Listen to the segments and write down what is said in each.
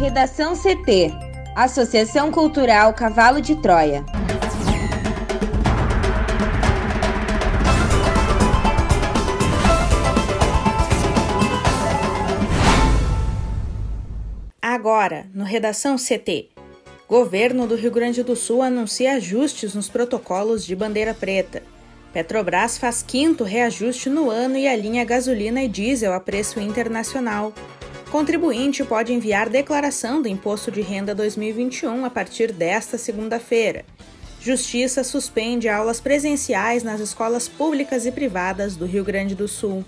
Redação CT Associação Cultural Cavalo de Troia. Agora, no Redação CT. Governo do Rio Grande do Sul anuncia ajustes nos protocolos de bandeira preta. Petrobras faz quinto reajuste no ano e alinha gasolina e diesel a preço internacional. Contribuinte pode enviar declaração do Imposto de Renda 2021 a partir desta segunda-feira. Justiça suspende aulas presenciais nas escolas públicas e privadas do Rio Grande do Sul.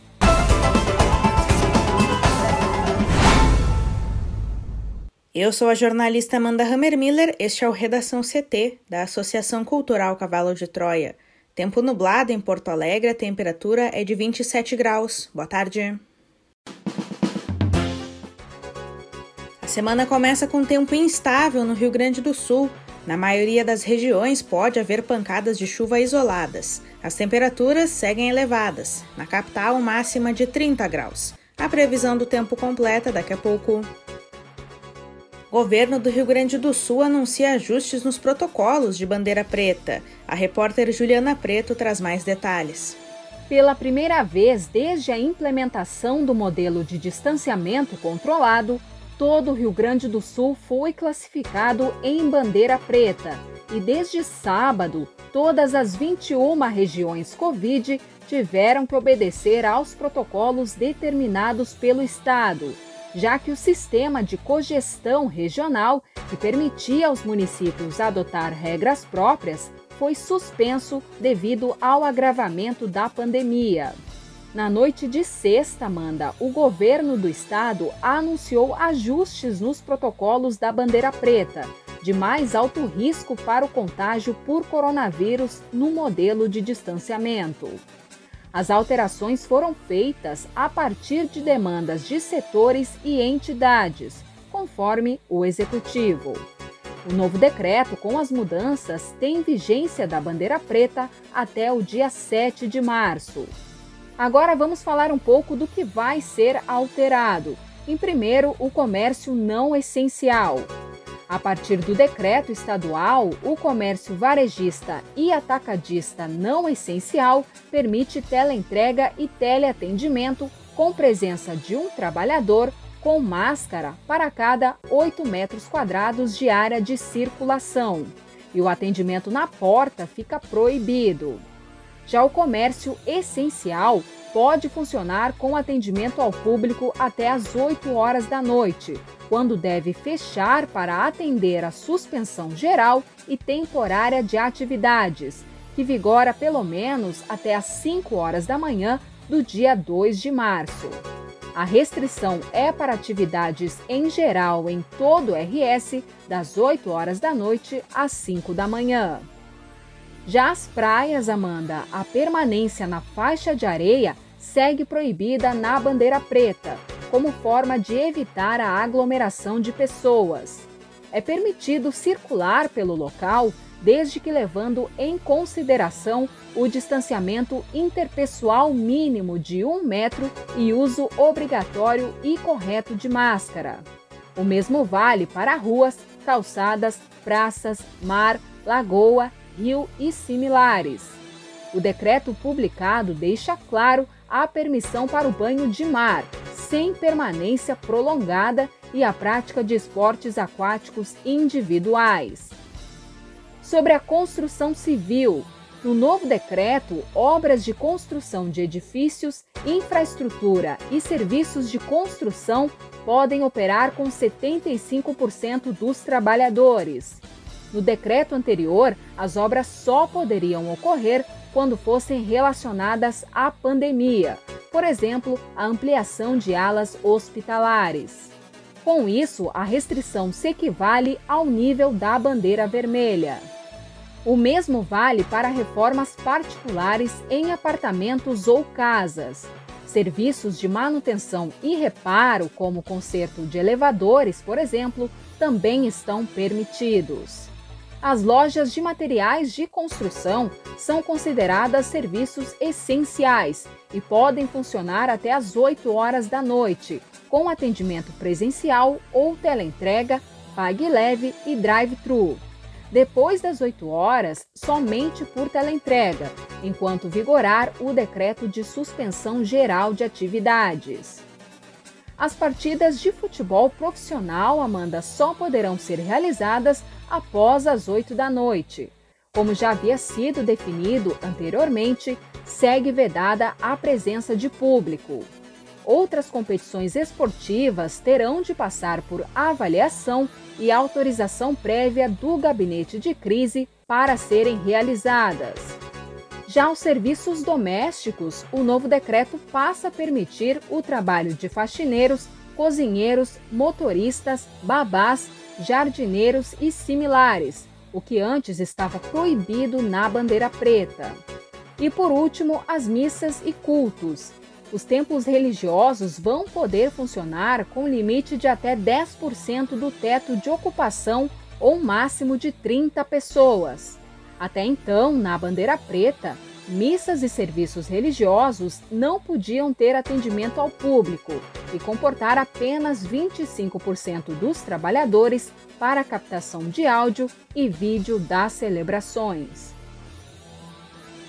Eu sou a jornalista Amanda Hammermiller, este é o Redação CT, da Associação Cultural Cavalo de Troia. Tempo nublado em Porto Alegre, a temperatura é de 27 graus. Boa tarde. Semana começa com tempo instável no Rio Grande do Sul. Na maioria das regiões pode haver pancadas de chuva isoladas. As temperaturas seguem elevadas. Na capital, máxima de 30 graus. A previsão do tempo completa daqui a pouco. Governo do Rio Grande do Sul anuncia ajustes nos protocolos de bandeira preta. A repórter Juliana Preto traz mais detalhes. Pela primeira vez desde a implementação do modelo de distanciamento controlado, todo o Rio Grande do Sul foi classificado em bandeira preta. E desde sábado, todas as 21 regiões Covid tiveram que obedecer aos protocolos determinados pelo Estado já que o sistema de cogestão regional, que permitia aos municípios adotar regras próprias, foi suspenso devido ao agravamento da pandemia. Na noite de sexta, Amanda, o governo do estado anunciou ajustes nos protocolos da bandeira preta, de mais alto risco para o contágio por coronavírus no modelo de distanciamento. As alterações foram feitas a partir de demandas de setores e entidades, conforme o Executivo. O novo decreto com as mudanças tem vigência da bandeira preta até o dia 7 de março. Agora vamos falar um pouco do que vai ser alterado. Em primeiro, o comércio não essencial. A partir do decreto estadual, o comércio varejista e atacadista não essencial permite teleentrega e teleatendimento com presença de um trabalhador com máscara para cada 8 metros quadrados de área de circulação. E o atendimento na porta fica proibido. Já o comércio essencial pode funcionar com atendimento ao público até às 8 horas da noite, quando deve fechar para atender a suspensão geral e temporária de atividades, que vigora pelo menos até às 5 horas da manhã do dia 2 de março. A restrição é para atividades em geral em todo o RS, das 8 horas da noite às 5 da manhã. Já as praias, Amanda, a permanência na faixa de areia segue proibida na bandeira preta, como forma de evitar a aglomeração de pessoas. É permitido circular pelo local desde que levando em consideração o distanciamento interpessoal mínimo de um metro e uso obrigatório e correto de máscara. O mesmo vale para ruas, calçadas, praças, mar, lagoa rio e similares. O decreto publicado deixa claro a permissão para o banho de mar, sem permanência prolongada e a prática de esportes aquáticos individuais. Sobre a construção civil, no novo decreto, obras de construção de edifícios, infraestrutura e serviços de construção podem operar com 75% dos trabalhadores. No decreto anterior, as obras só poderiam ocorrer quando fossem relacionadas à pandemia, por exemplo, a ampliação de alas hospitalares. Com isso, a restrição se equivale ao nível da bandeira vermelha. O mesmo vale para reformas particulares em apartamentos ou casas. Serviços de manutenção e reparo, como conserto de elevadores, por exemplo, também estão permitidos. As lojas de materiais de construção são consideradas serviços essenciais e podem funcionar até às 8 horas da noite, com atendimento presencial ou teleentrega, pague leve e drive-thru. Depois das 8 horas, somente por teleentrega, enquanto vigorar o decreto de suspensão geral de atividades. As partidas de futebol profissional, Amanda, só poderão ser realizadas após as 8 da noite. Como já havia sido definido anteriormente, segue vedada a presença de público. Outras competições esportivas terão de passar por avaliação e autorização prévia do gabinete de crise para serem realizadas. Já os serviços domésticos, o novo decreto passa a permitir o trabalho de faxineiros, cozinheiros, motoristas, babás, jardineiros e similares, o que antes estava proibido na bandeira preta. E por último, as missas e cultos. Os templos religiosos vão poder funcionar com limite de até 10% do teto de ocupação ou máximo de 30 pessoas. Até então, na bandeira preta, missas e serviços religiosos não podiam ter atendimento ao público e comportar apenas 25% dos trabalhadores para a captação de áudio e vídeo das celebrações.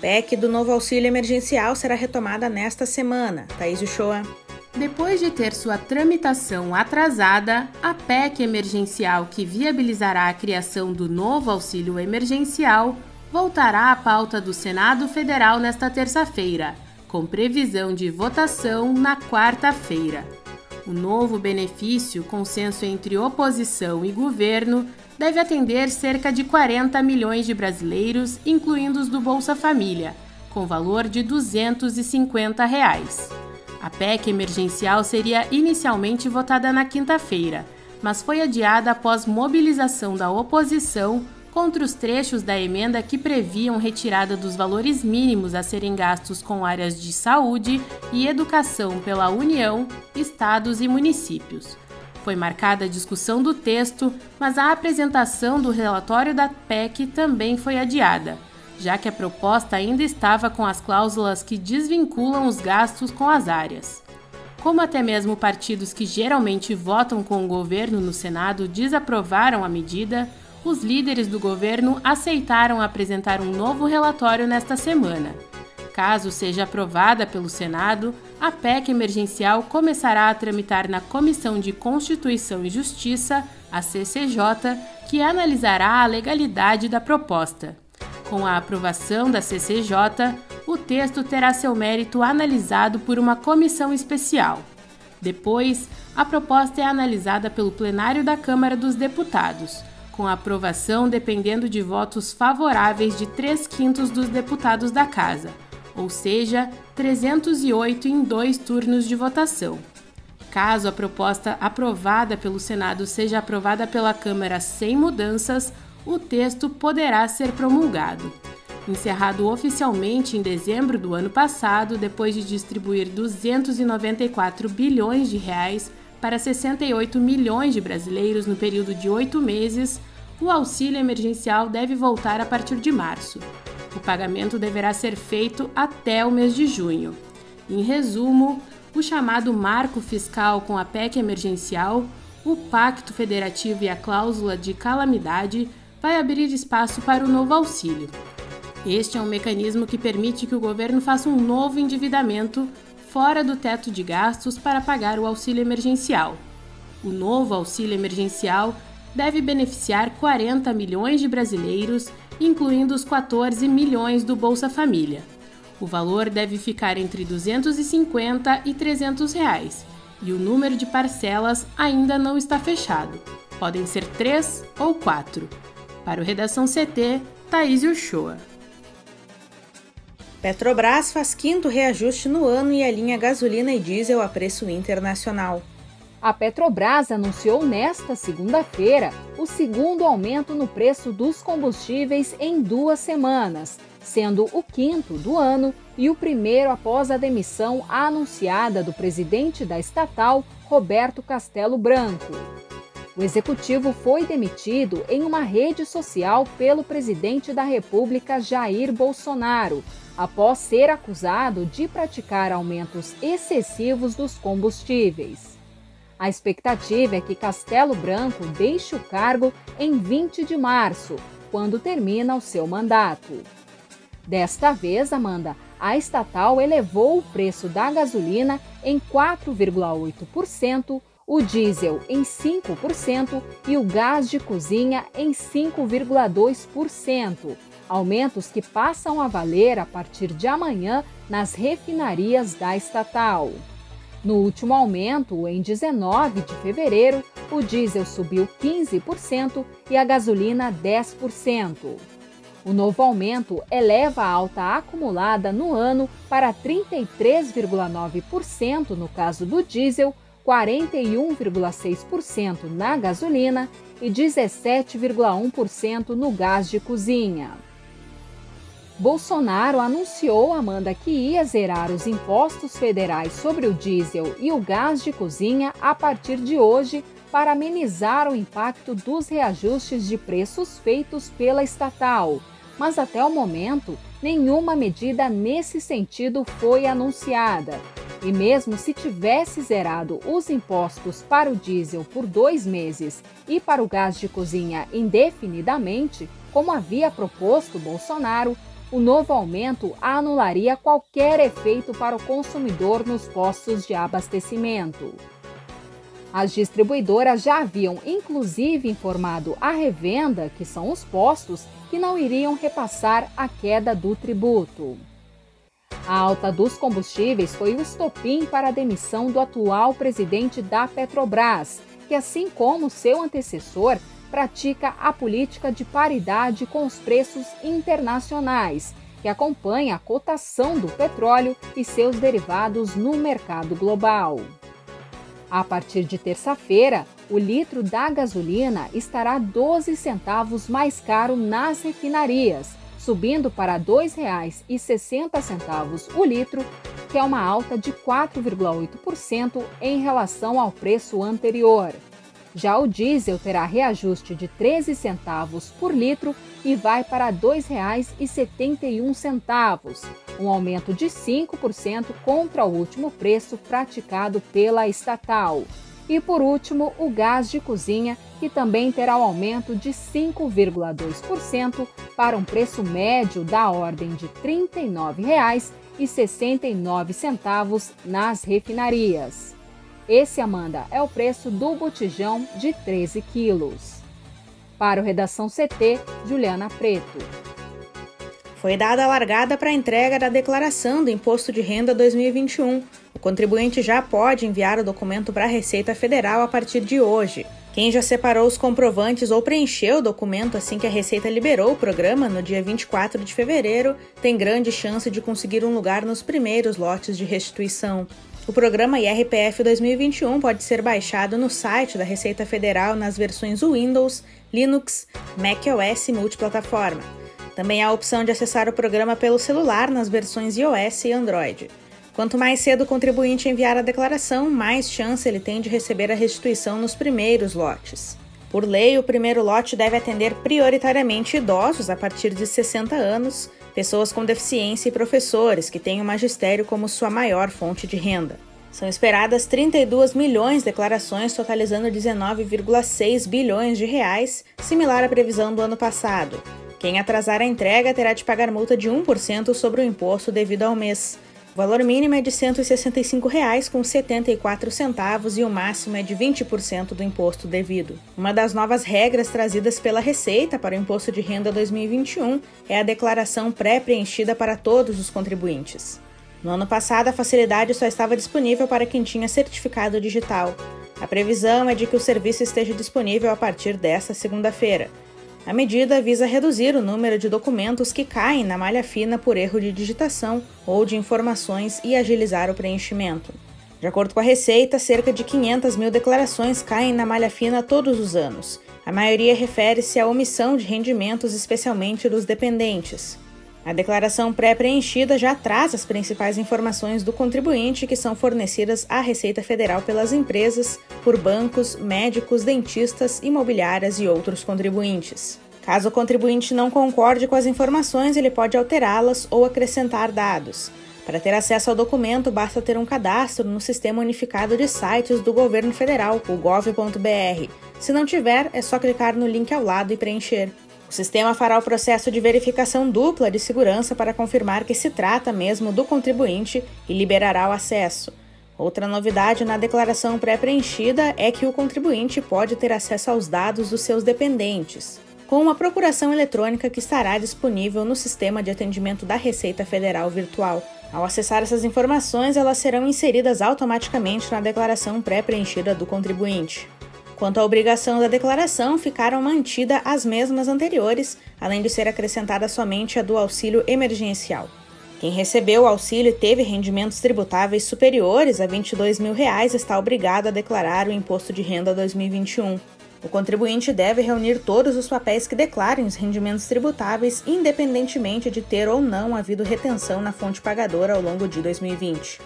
PEC do novo auxílio emergencial será retomada nesta semana. Thaís Uchoa. Depois de ter sua tramitação atrasada, a PEC emergencial que viabilizará a criação do novo auxílio emergencial voltará à pauta do Senado Federal nesta terça-feira, com previsão de votação na quarta-feira. O novo benefício, consenso entre oposição e governo, deve atender cerca de 40 milhões de brasileiros, incluindo os do Bolsa Família, com valor de 250 reais. A PEC emergencial seria inicialmente votada na quinta-feira, mas foi adiada após mobilização da oposição contra os trechos da emenda que previam retirada dos valores mínimos a serem gastos com áreas de saúde e educação pela União, estados e municípios. Foi marcada a discussão do texto, mas a apresentação do relatório da PEC também foi adiada já que a proposta ainda estava com as cláusulas que desvinculam os gastos com as áreas. Como até mesmo partidos que geralmente votam com o governo no Senado desaprovaram a medida, os líderes do governo aceitaram apresentar um novo relatório nesta semana. Caso seja aprovada pelo Senado, a PEC emergencial começará a tramitar na Comissão de Constituição e Justiça, a CCJ, que analisará a legalidade da proposta. Com a aprovação da CCJ, o texto terá seu mérito analisado por uma comissão especial. Depois, a proposta é analisada pelo plenário da Câmara dos Deputados, com aprovação dependendo de votos favoráveis de 3 quintos dos deputados da Casa, ou seja, 308 em dois turnos de votação. Caso a proposta aprovada pelo Senado seja aprovada pela Câmara sem mudanças, o texto poderá ser promulgado. Encerrado oficialmente em dezembro do ano passado, depois de distribuir 294 bilhões de reais para 68 milhões de brasileiros no período de oito meses, o auxílio emergencial deve voltar a partir de março. O pagamento deverá ser feito até o mês de junho. Em resumo, o chamado marco fiscal com a PEC emergencial, o Pacto Federativo e a cláusula de calamidade vai abrir espaço para o novo auxílio. Este é um mecanismo que permite que o governo faça um novo endividamento fora do teto de gastos para pagar o auxílio emergencial. O novo auxílio emergencial deve beneficiar 40 milhões de brasileiros, incluindo os 14 milhões do Bolsa Família. O valor deve ficar entre 250 e 300 reais, e o número de parcelas ainda não está fechado. Podem ser três ou quatro. Para o Redação CT, Thaís Uchoa. Petrobras faz quinto reajuste no ano e alinha gasolina e diesel a preço internacional. A Petrobras anunciou nesta segunda-feira o segundo aumento no preço dos combustíveis em duas semanas, sendo o quinto do ano e o primeiro após a demissão anunciada do presidente da estatal, Roberto Castelo Branco. O executivo foi demitido em uma rede social pelo presidente da República Jair Bolsonaro, após ser acusado de praticar aumentos excessivos dos combustíveis. A expectativa é que Castelo Branco deixe o cargo em 20 de março, quando termina o seu mandato. Desta vez, Amanda, a estatal elevou o preço da gasolina em 4,8%, o diesel em 5% e o gás de cozinha em 5,2%, aumentos que passam a valer a partir de amanhã nas refinarias da estatal. No último aumento, em 19 de fevereiro, o diesel subiu 15% e a gasolina 10%. O novo aumento eleva a alta acumulada no ano para 33,9% no caso do diesel 41,6% na gasolina e 17,1% no gás de cozinha. Bolsonaro anunciou, Amanda, que ia zerar os impostos federais sobre o diesel e o gás de cozinha a partir de hoje para amenizar o impacto dos reajustes de preços feitos pela estatal. Mas até o momento, nenhuma medida nesse sentido foi anunciada. E mesmo se tivesse zerado os impostos para o diesel por dois meses e para o gás de cozinha indefinidamente, como havia proposto Bolsonaro, o novo aumento anularia qualquer efeito para o consumidor nos postos de abastecimento. As distribuidoras já haviam inclusive informado a revenda, que são os postos, que não iriam repassar a queda do tributo. A alta dos combustíveis foi o estopim para a demissão do atual presidente da Petrobras, que, assim como seu antecessor, pratica a política de paridade com os preços internacionais, que acompanha a cotação do petróleo e seus derivados no mercado global. A partir de terça-feira, o litro da gasolina estará 12 centavos mais caro nas refinarias subindo para R$ 2,60 o litro, que é uma alta de 4,8% em relação ao preço anterior. Já o diesel terá reajuste de 13 centavos por litro e vai para R$ 2,71, um aumento de 5% contra o último preço praticado pela estatal. E por último, o gás de cozinha, que também terá um aumento de 5,2% para um preço médio da ordem de R$ 39,69 nas refinarias. Esse, Amanda, é o preço do botijão de 13 quilos. Para o Redação CT, Juliana Preto. Foi dada a largada para a entrega da declaração do Imposto de Renda 2021 o contribuinte já pode enviar o documento para a Receita Federal a partir de hoje. Quem já separou os comprovantes ou preencheu o documento assim que a Receita liberou o programa no dia 24 de fevereiro tem grande chance de conseguir um lugar nos primeiros lotes de restituição. O programa IRPF 2021 pode ser baixado no site da Receita Federal nas versões Windows, Linux, macOS e multiplataforma. Também há a opção de acessar o programa pelo celular nas versões iOS e Android. Quanto mais cedo o contribuinte enviar a declaração, mais chance ele tem de receber a restituição nos primeiros lotes. Por lei, o primeiro lote deve atender prioritariamente idosos a partir de 60 anos, pessoas com deficiência e professores que têm o magistério como sua maior fonte de renda. São esperadas 32 milhões de declarações, totalizando 19,6 bilhões de reais, similar à previsão do ano passado. Quem atrasar a entrega terá de pagar multa de 1% sobre o imposto devido ao mês. O valor mínimo é de R$ 165,74 e o máximo é de 20% do imposto devido. Uma das novas regras trazidas pela Receita para o Imposto de Renda 2021 é a declaração pré-preenchida para todos os contribuintes. No ano passado, a facilidade só estava disponível para quem tinha certificado digital. A previsão é de que o serviço esteja disponível a partir desta segunda-feira. A medida visa reduzir o número de documentos que caem na malha fina por erro de digitação ou de informações e agilizar o preenchimento. De acordo com a Receita, cerca de 500 mil declarações caem na malha fina todos os anos. A maioria refere-se à omissão de rendimentos, especialmente dos dependentes. A declaração pré-preenchida já traz as principais informações do contribuinte que são fornecidas à Receita Federal pelas empresas, por bancos, médicos, dentistas, imobiliárias e outros contribuintes. Caso o contribuinte não concorde com as informações, ele pode alterá-las ou acrescentar dados. Para ter acesso ao documento, basta ter um cadastro no Sistema Unificado de Sites do Governo Federal, o gov.br. Se não tiver, é só clicar no link ao lado e preencher. O sistema fará o processo de verificação dupla de segurança para confirmar que se trata mesmo do contribuinte e liberará o acesso. Outra novidade na declaração pré-preenchida é que o contribuinte pode ter acesso aos dados dos seus dependentes, com uma procuração eletrônica que estará disponível no sistema de atendimento da Receita Federal Virtual. Ao acessar essas informações, elas serão inseridas automaticamente na declaração pré-preenchida do contribuinte. Quanto à obrigação da declaração, ficaram mantidas as mesmas anteriores, além de ser acrescentada somente a do auxílio emergencial. Quem recebeu o auxílio e teve rendimentos tributáveis superiores a 22 mil reais está obrigado a declarar o Imposto de Renda 2021. O contribuinte deve reunir todos os papéis que declarem os rendimentos tributáveis, independentemente de ter ou não havido retenção na fonte pagadora ao longo de 2020.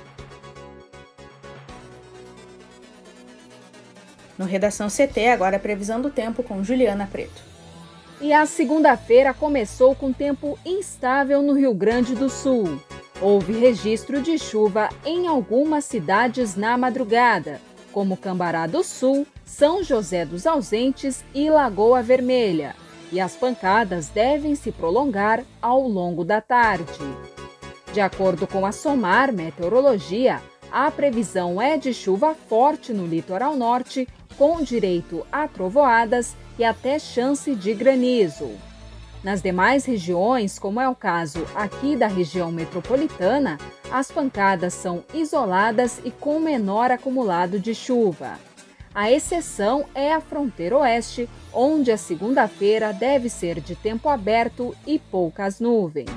No Redação CT, agora a previsão do tempo com Juliana Preto. E a segunda-feira começou com tempo instável no Rio Grande do Sul. Houve registro de chuva em algumas cidades na madrugada, como Cambará do Sul, São José dos Ausentes e Lagoa Vermelha. E as pancadas devem se prolongar ao longo da tarde. De acordo com a SOMAR Meteorologia, a previsão é de chuva forte no litoral norte com direito a trovoadas e até chance de granizo. Nas demais regiões, como é o caso aqui da região metropolitana, as pancadas são isoladas e com menor acumulado de chuva. A exceção é a fronteira oeste, onde a segunda-feira deve ser de tempo aberto e poucas nuvens.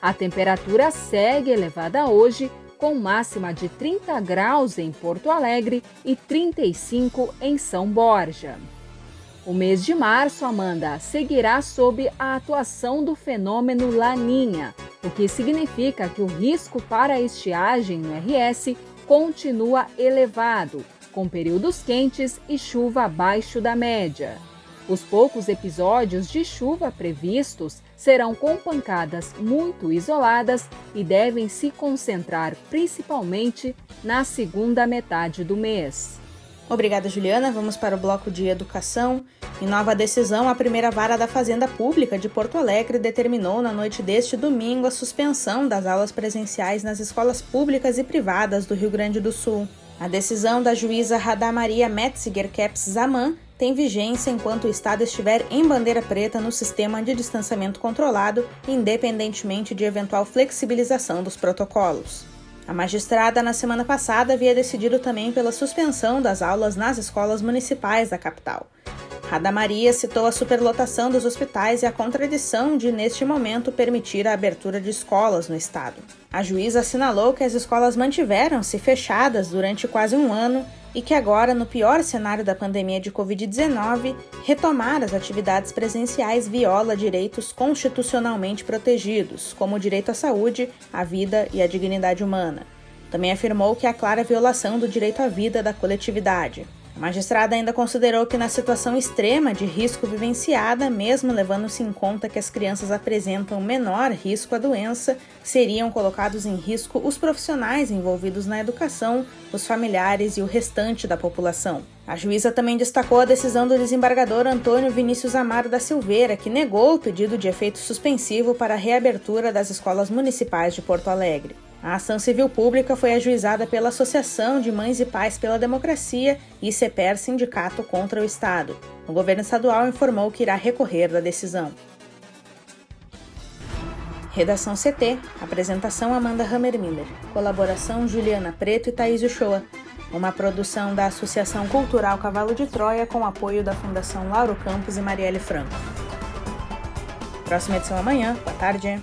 A temperatura segue elevada hoje, com máxima de 30 graus em Porto Alegre e 35 em São Borja. O mês de março, Amanda, seguirá sob a atuação do fenômeno Laninha, o que significa que o risco para a estiagem no RS continua elevado, com períodos quentes e chuva abaixo da média. Os poucos episódios de chuva previstos serão com pancadas muito isoladas e devem se concentrar principalmente na segunda metade do mês. Obrigada, Juliana. Vamos para o bloco de educação. Em nova decisão, a primeira vara da Fazenda Pública de Porto Alegre determinou na noite deste domingo a suspensão das aulas presenciais nas escolas públicas e privadas do Rio Grande do Sul. A decisão da juíza Radamaria Metziger Keps Zaman tem vigência enquanto o Estado estiver em bandeira preta no sistema de distanciamento controlado, independentemente de eventual flexibilização dos protocolos. A magistrada, na semana passada, havia decidido também pela suspensão das aulas nas escolas municipais da capital. Rada Maria citou a superlotação dos hospitais e a contradição de, neste momento, permitir a abertura de escolas no estado. A juíza assinalou que as escolas mantiveram-se fechadas durante quase um ano e que agora, no pior cenário da pandemia de Covid-19, retomar as atividades presenciais viola direitos constitucionalmente protegidos, como o direito à saúde, à vida e à dignidade humana. Também afirmou que há clara violação do direito à vida da coletividade. A magistrada ainda considerou que, na situação extrema de risco vivenciada, mesmo levando-se em conta que as crianças apresentam menor risco à doença, seriam colocados em risco os profissionais envolvidos na educação, os familiares e o restante da população. A juíza também destacou a decisão do desembargador Antônio Vinícius Amaro da Silveira, que negou o pedido de efeito suspensivo para a reabertura das escolas municipais de Porto Alegre. A ação civil pública foi ajuizada pela Associação de Mães e Pais pela Democracia e CEPER Sindicato contra o Estado. O governo estadual informou que irá recorrer da decisão. Redação CT. Apresentação Amanda Hammermiller. Colaboração Juliana Preto e Thaís Uchoa. Uma produção da Associação Cultural Cavalo de Troia com apoio da Fundação Lauro Campos e Marielle Franco. Próxima edição amanhã. Boa tarde.